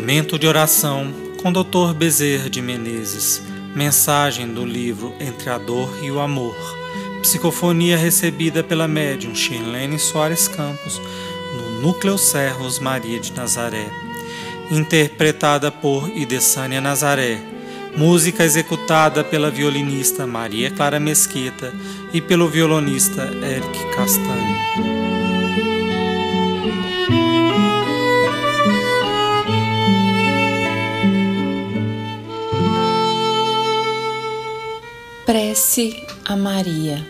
Momento de oração com Dr. Bezerra de Menezes. Mensagem do livro Entre a Dor e o Amor. Psicofonia recebida pela médium Shirlene Soares Campos no Núcleo Serros Maria de Nazaré. Interpretada por Idessânia Nazaré. Música executada pela violinista Maria Clara Mesquita e pelo violonista Eric Castanho. Prece a Maria.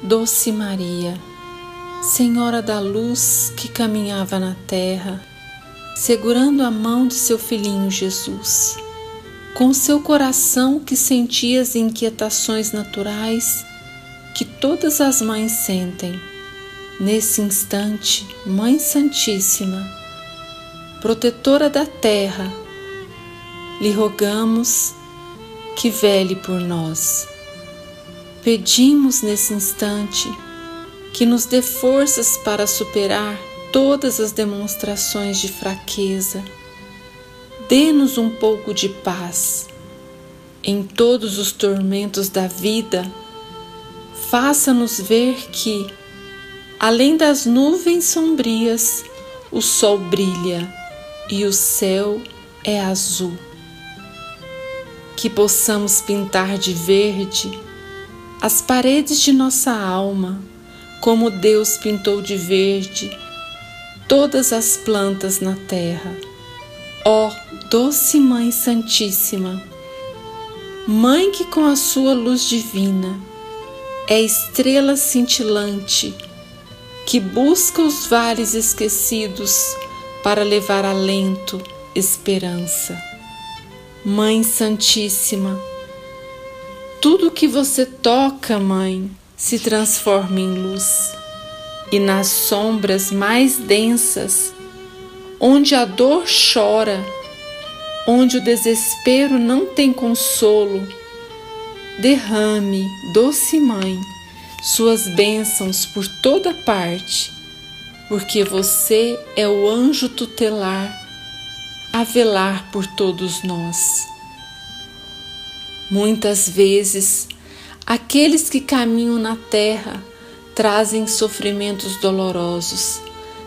Doce Maria, Senhora da luz que caminhava na terra, segurando a mão de seu filhinho Jesus, com seu coração que sentia as inquietações naturais que todas as mães sentem. Nesse instante, Mãe Santíssima, protetora da terra, lhe rogamos que vele por nós. Pedimos nesse instante que nos dê forças para superar todas as demonstrações de fraqueza. Dê-nos um pouco de paz em todos os tormentos da vida. Faça-nos ver que, além das nuvens sombrias, o sol brilha e o céu é azul que possamos pintar de verde as paredes de nossa alma, como Deus pintou de verde todas as plantas na terra. Ó oh, doce Mãe Santíssima, Mãe que com a sua luz divina é estrela cintilante que busca os vales esquecidos para levar alento, esperança. Mãe Santíssima, tudo que você toca, Mãe, se transforma em luz, e nas sombras mais densas, onde a dor chora, onde o desespero não tem consolo, derrame, doce Mãe, suas bênçãos por toda parte, porque você é o anjo tutelar a velar por todos nós. Muitas vezes, aqueles que caminham na terra trazem sofrimentos dolorosos,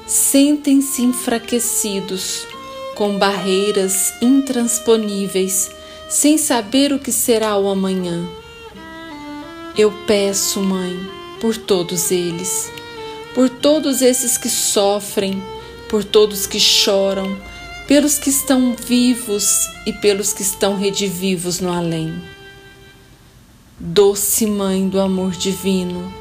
sentem-se enfraquecidos com barreiras intransponíveis, sem saber o que será o amanhã. Eu peço, Mãe, por todos eles, por todos esses que sofrem, por todos que choram, pelos que estão vivos e pelos que estão redivivos no além. Doce Mãe do amor divino,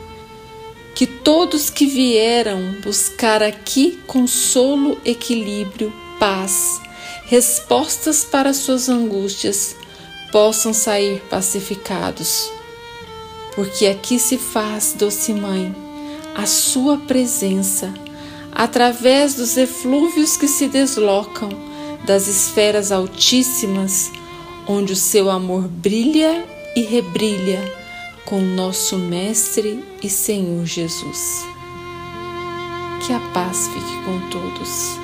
que todos que vieram buscar aqui consolo, equilíbrio, paz, respostas para suas angústias, possam sair pacificados. Porque aqui se faz, doce Mãe, a sua presença através dos eflúvios que se deslocam das esferas altíssimas, onde o seu amor brilha e rebrilha com nosso Mestre e Senhor Jesus. Que a paz fique com todos.